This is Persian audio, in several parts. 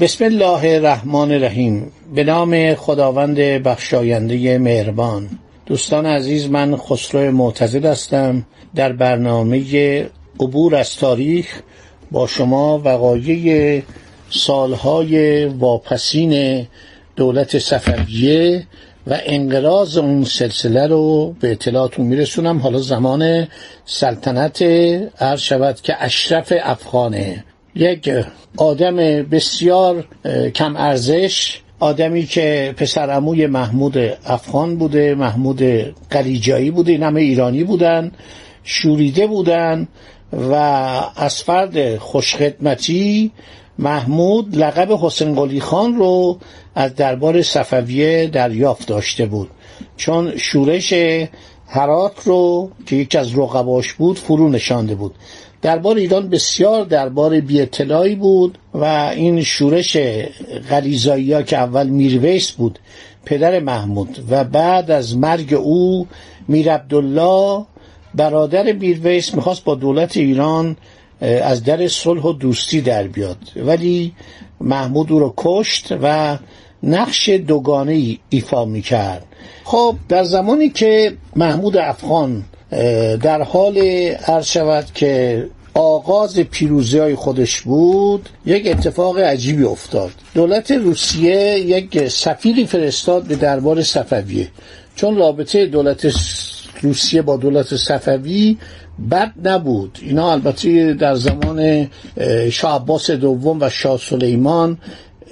بسم الله الرحمن الرحیم به نام خداوند بخشاینده مهربان دوستان عزیز من خسرو معتزد هستم در برنامه عبور از تاریخ با شما وقایع سالهای واپسین دولت صفویه و انقراض اون سلسله رو به اطلاعتون میرسونم حالا زمان سلطنت عرض شود که اشرف افغانه یک آدم بسیار کم ارزش آدمی که پسرعموی محمود افغان بوده محمود قلیجایی بوده این همه ایرانی بودن شوریده بودن و از فرد خوشخدمتی محمود لقب حسین قلی خان رو از دربار صفویه دریافت داشته بود. چون شورش هرات رو که یکی از رقباش بود فرو نشانده بود. دربار ایران بسیار دربار بی بود و این شورش غلیزایی که اول میرویس بود پدر محمود و بعد از مرگ او میر عبدالله برادر میرویس می‌خواست با دولت ایران از در صلح و دوستی در بیاد. ولی محمود او رو کشت و نقش دوگانه ایفا می‌کرد. خب در زمانی که محمود افغان در حال عرض شود که آغاز پیروزی های خودش بود یک اتفاق عجیبی افتاد. دولت روسیه یک سفیری فرستاد به دربار صفویه. چون رابطه دولت روسیه با دولت صفوی بد نبود. اینا البته در زمان شاه عباس دوم و شاه سلیمان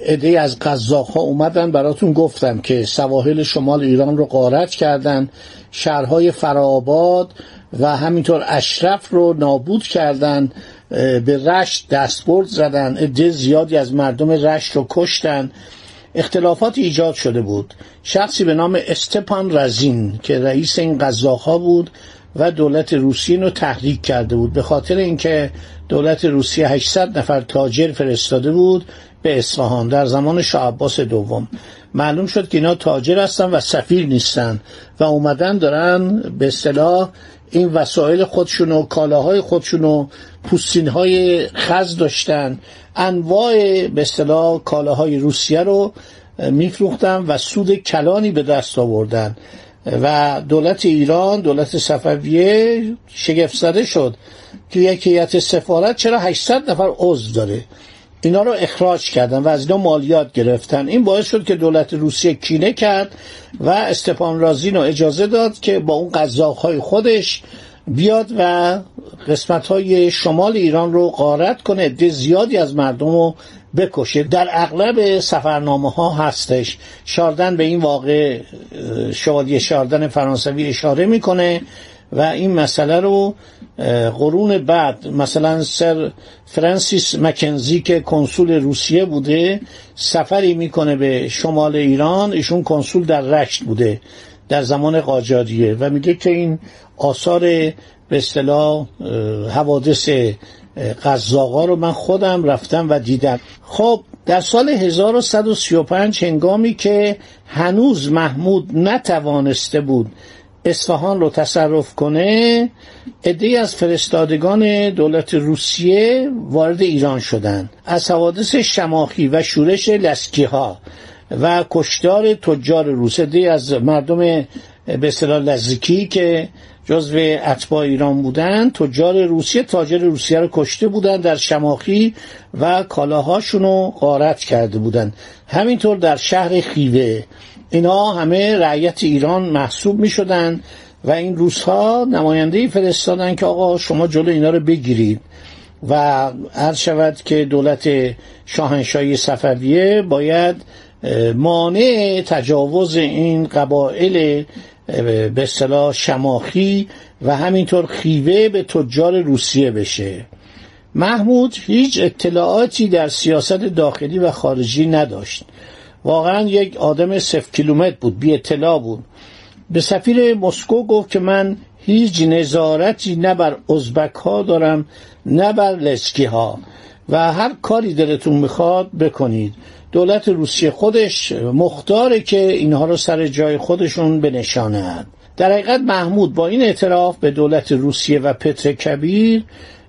عده از قزاق ها اومدن براتون گفتم که سواحل شمال ایران رو غارت کردن شهرهای فرآباد و همینطور اشرف رو نابود کردن به رشت دستبرد زدن عده زیادی از مردم رشت رو کشتن. اختلافات ایجاد شده بود. شخصی به نام استپان رزین که رئیس این ها بود و دولت روسیه رو تحریک کرده بود. به خاطر اینکه دولت روسیه 800 نفر تاجر فرستاده بود به اصفهان در زمان شاه عباس دوم. معلوم شد که اینا تاجر هستن و سفیر نیستن و اومدن دارن به اصطلاح این وسایل خودشون و کالاهای خودشون و پوستین های خز داشتن. انواع به اصطلاح کالاهای روسیه رو میفروختن و سود کلانی به دست آوردن. و دولت ایران دولت صفویه شگفت زده شد که یک هیئت سفارت چرا 800 نفر عضو داره. اینا رو اخراج کردن و از اینا مالیات گرفتن. این باعث شد که دولت روسیه کینه کرد و استپان رازین رو اجازه داد که با اون قزاقهای خودش بیاد و قسمت های شمال ایران رو غارت کنه عده زیادی از مردم رو بکشه. در اغلب سفرنامه ها هستش. شاردن به این واقع شوالی شاردن فرانسوی اشاره می‌کنه و این مسئله رو قرون بعد مثلا سر فرانسیس مکنزی که کنسول روسیه بوده سفری می‌کنه به شمال ایران. ایشون کنسول در رشت بوده در زمان قاجاریه و میگه که این آثار به اصطلاح حوادث قزاقا رو من خودم رفتم و دیدم. خب در سال 1135 هنگامی که هنوز محمود نتوانسته بود اصفهان رو تصرف کنه عده از فرستادگان دولت روسیه وارد ایران شدند. از حوادث شماخی و شورش لسکی ها و کشتار تجار روس عده از مردم به اصطلاح لزکی که جزو اتباع ایران بودند تجار روسیه تاجر روسیه رو کشته بودند در شماخی و کالاهاشون رو غارت کرده بودند همینطور در شهر خیوه. اینا همه رعیت ایران محسوب می شدن و این روزها نماینده فرستادن که آقا شما جلو اینا رو بگیرید و عرض شود که دولت شاهنشاهی صفویه باید مانع تجاوز این قبایل به اصطلاح شماخی و همینطور خیوه به تجار روسیه بشه. محمود هیچ اطلاعاتی در سیاست داخلی و خارجی نداشت. واقعا یک آدم صفر کیلومتر بود بی اطلاع بود. به سفیر مسکو گفت که من هیچ نظارتی نه بر ازبک ها دارم نه بر لسکی ها و هر کاری دلتون می‌خواد بکنید. دولت روسیه خودش مختاره که اینها رو سر جای خودشون بنشاند. در حقیقت محمود با این اعتراف به دولت روسیه و پتر کبیر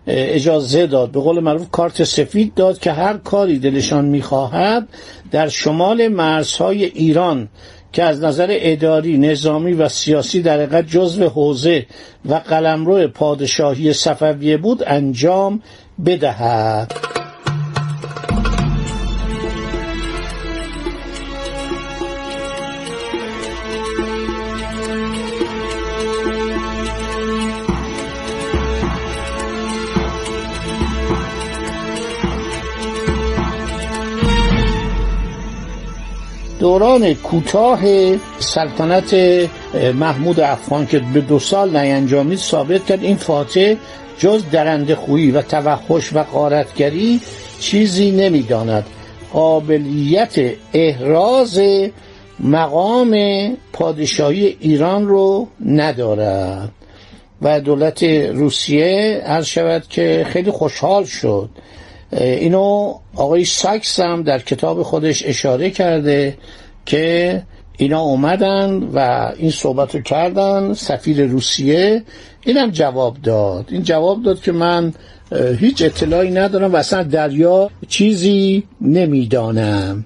اجازه داد. به قول معروف کارت سفید داد که هر کاری دلشان می‌خواهد در شمال مرزهای ایران که از نظر اداری، نظامی و سیاسی در حقیقت جزو حوزه و قلمرو پادشاهی صفویه بود انجام بدهد. دوران کوتاه سلطنت محمود افغان که به دو سال نینجامید ثابت کرد این فاتح جز درنده خویی و توحش و قارتگری چیزی نمی‌داند. قابلیت احراز مقام پادشاهی ایران رو ندارد. و دولت روسیه عرض شود که خیلی خوشحال شد. اینو آقای ساکس هم در کتاب خودش اشاره کرده که اینا اومدن و این صحبت رو کردن سفیر روسیه. اینم جواب داد. این جواب داد که من هیچ اطلاعی ندارم و اصلا دریا چیزی نمی‌دانم.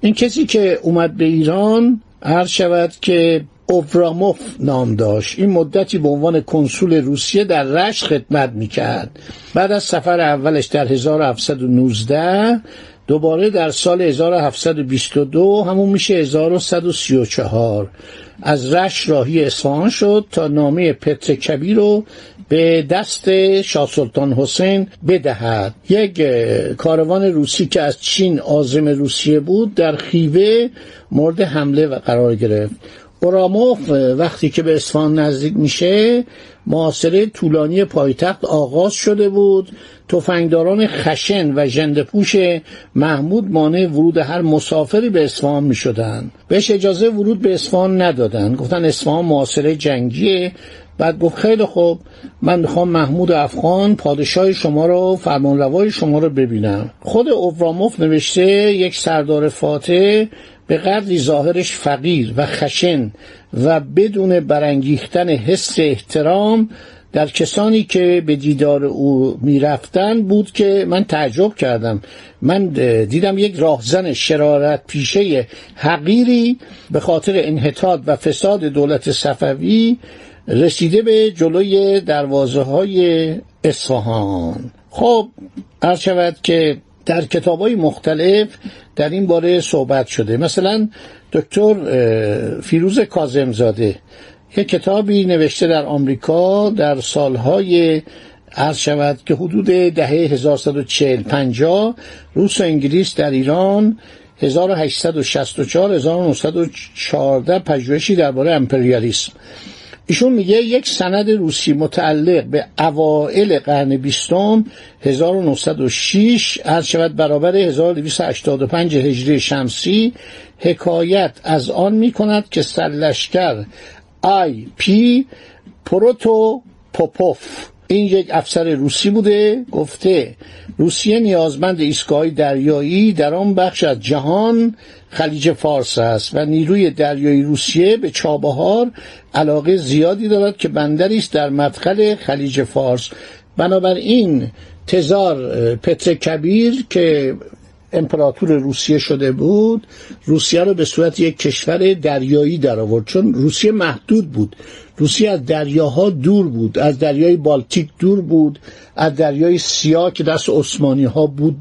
این کسی که اومد به ایران هر شود که اوبراموف نام داشت. این مدتی به عنوان کنسول روسیه در رشت خدمت می‌کرد. بعد از سفر اولش در 1719 دوباره در سال 1722 همون میشه 1134 از رش راهی اصفهان شد تا نامه پتر کبیر رو به دست شاه سلطان حسین بدهد. یک کاروان روسی که از چین آزم روسیه بود در خیوه مورد حمله و قرار گرفت. اوراموف وقتی که به اصفهان نزدیک میشه معاصره طولانی پایتخت آغاز شده بود. تفنگداران خشن و ژندهپوش محمود مانع ورود هر مسافری به اصفهان می شدن. بهش اجازه ورود به اصفهان ندادن گفتن اصفهان معاصره جنگیه. بعد گفت خیلی خوب من می‌خوام محمود افغان پادشاه شما رو فرمانروای شما رو ببینم. خود اوبراموف نوشته یک سردار فاتح به قدری ظاهرش فقیر و خشن و بدون برانگیختن حس احترام در کسانی که به دیدار او می‌رفتن بود که من تعجب کردم. من دیدم یک راهزن شرارت پیشه حقیری به خاطر انحطاط و فساد دولت صفوی رسیده به جلوی دروازه های اصفهان. خب عرض شود که در کتاب های مختلف در این باره صحبت شده. مثلا دکتر فیروز کازمزاده یک کتابی نوشته در آمریکا در سالهای عرض شود که حدود دهه 1140 50 روس و انگلیس در ایران 1864 1914 پژوهشی درباره امپریالیسم. ایشون میگه یک سند روسی متعلق به اوائل قرن بیستم 1906 عرض شود برابر 1285 هجری شمسی حکایت از آن می کند که سرلشکر آی پی پروتو پوپوف این یک افسر روسی بوده گفته روسیه نیازمند ایستگاه دریایی در آن بخش از جهان خلیج فارس است و نیروی دریایی روسیه به چابهار علاقه زیادی دارد که بندری است در مدخل خلیج فارس. بنابراین تزار پتر کبیر که امپراتور روسیه شده بود روسیه رو به صورت یک کشور دریایی در آورد چون روسیه محدود بود. روسیه از دریاها دور بود از دریای بالتیک دور بود از دریای سیاه که دست عثمانی ها بود.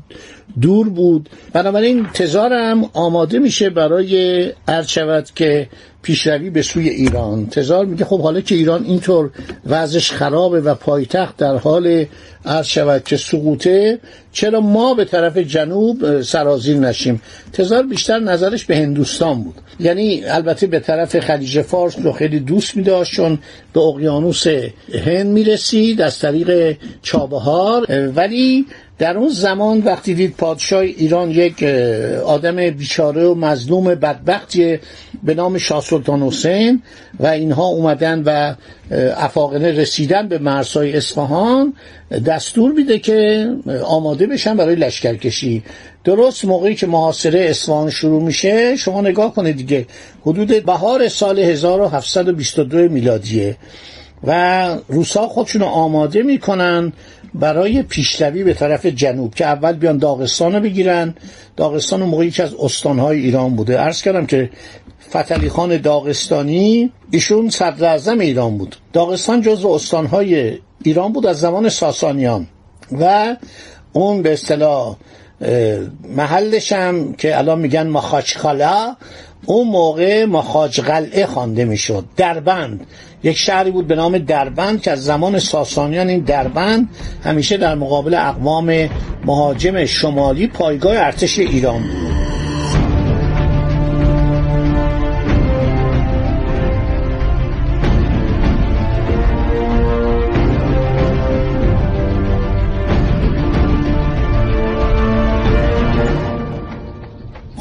دور بود. بنابراین تزارم آماده میشه برای عرض که پیشروی به سوی ایران. تزار میگه خب حالا که ایران اینطور وضعش خرابه و پایتخت در حال عرض شود که سقوطه چرا ما به طرف جنوب سرازیر نشیم؟ تزار بیشتر نظرش به هندوستان بود. یعنی البته به طرف خلیج فارس رو خیلی دوست می چون به اقیانوس هند می‌رسید از طریق چابهار ولی در اون زمان وقتی دید پادشاه ایران یک آدم بیچاره و مظلوم بدبختی به نام شاه سلطان حسین و اینها اومدن و افاقنه رسیدن به مرزهای اصفهان دستور میده که آماده بشن برای لشکرکشی. درست موقعی که محاصره اصفهان شروع میشه شما نگاه کنید دیگه حدود بهار سال 1722 میلادیه و روسا خودشون آماده می‌کنن برای پیشروی به طرف جنوب که اول بیان داغستان رو بگیرن. داغستان موقعی که از استانهای ایران بوده. عرض کردم که فتلی خان داغستانی ایشون صدر ایران بود. داغستان جزو استانهای ایران بود از زمان ساسانیان. و اون به اصطلاح محلش هم که الان میگن مخاچخالا اون موقع مخاج قلعه خوانده می‌شد. دربند. یک شهری بود به نام دربند که از زمان ساسانیان این دربند همیشه در مقابل اقوام مهاجم شمالی پایگاه ارتش ایران بود.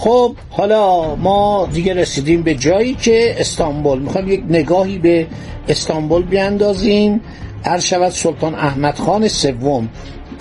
خب حالا ما دیگه رسیدیم به جایی که استانبول. می‌خوایم یک نگاهی به استانبول بیاندازیم. عرض شود سلطان احمد خان سوم.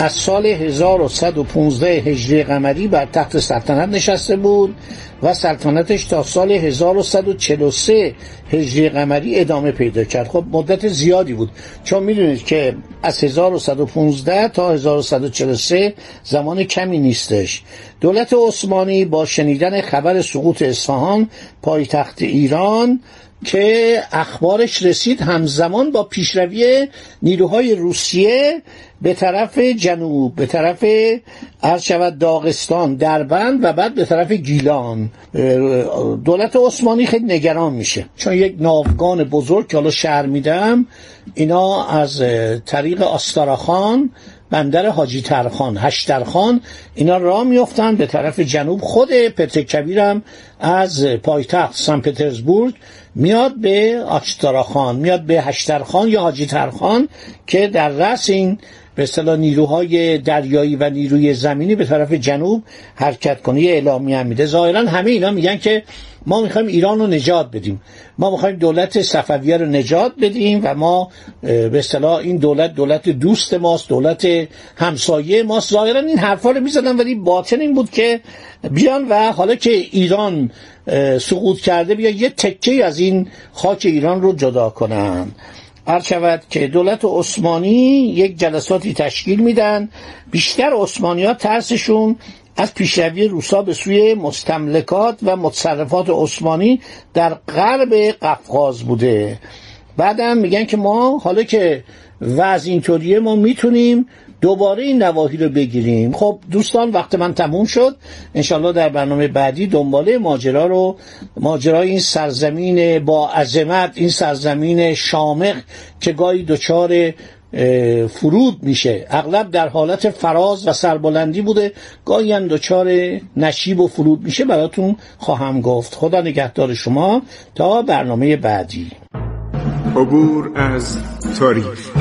از سال 1115 هجری قمری بر تخت سلطنت نشسته بود و سلطنتش تا سال 1143 هجری قمری ادامه پیدا کرد. خب مدت زیادی بود. چون می‌دونید که از 1115 تا 1143 زمان کمی نیستش. دولت عثمانی با شنیدن خبر سقوط اصفهان پایتخت ایران که اخبارش رسید همزمان با پیشروی نیروهای روسیه به طرف جنوب به طرف عرض شود داغستان دربند و بعد به طرف گیلان. دولت عثمانی خیلی نگران میشه. چون یک ناوگان بزرگ که حالا شهر میدم اینا از طریق آستاراخان بندر حاجی ترخان هشترخان اینا راه میفتن به طرف جنوب. خود پترکبیرم از پایتخت سن پترزبورگ میاد به آچتاراخان میاد به هشترخان یا حاجی ترخان که در رأس این به اصطلاح نیروهای دریایی و نیروی زمینی به طرف جنوب حرکت کنه. یه اعلامی هم میده. ظاهرا همه اینا میگن که ما می‌خوایم ایران رو نجات بدیم. ما می‌خوایم دولت صفویه رو نجات بدیم و ما به اصطلاح این دولت دولت دوست ماست دولت همسایه ماست. ظاهرا این حرفا رو می‌زدن ولی باطن این بود که بیان و حالا که ایران سقوط کرده بیا یه تکه از این خاک ایران رو جدا کنن. هر شود که دولت عثمانی یک جلساتی تشکیل میدن. بیشتر عثمانی ها ترسشون از پیشروی روسا به سوی مستملکات و متصرفات عثمانی در غرب قفقاز بوده. بعدم میگن که ما حالا که وضع اینطوریه ما می‌تونیم دوباره این نواحی رو بگیریم. خب دوستان وقت من تموم شد. انشالله در برنامه بعدی دنباله ماجرا رو ماجرای این سرزمین با عظمت این سرزمین شامخ که گاهی دچار فرود میشه. اغلب در حالت فراز و سربلندی بوده. گاهی هم دچار نشیب و فرود میشه براتون خواهم گفت. خدا نگهدار شما. تا برنامه بعدی. عبور از تاریخ.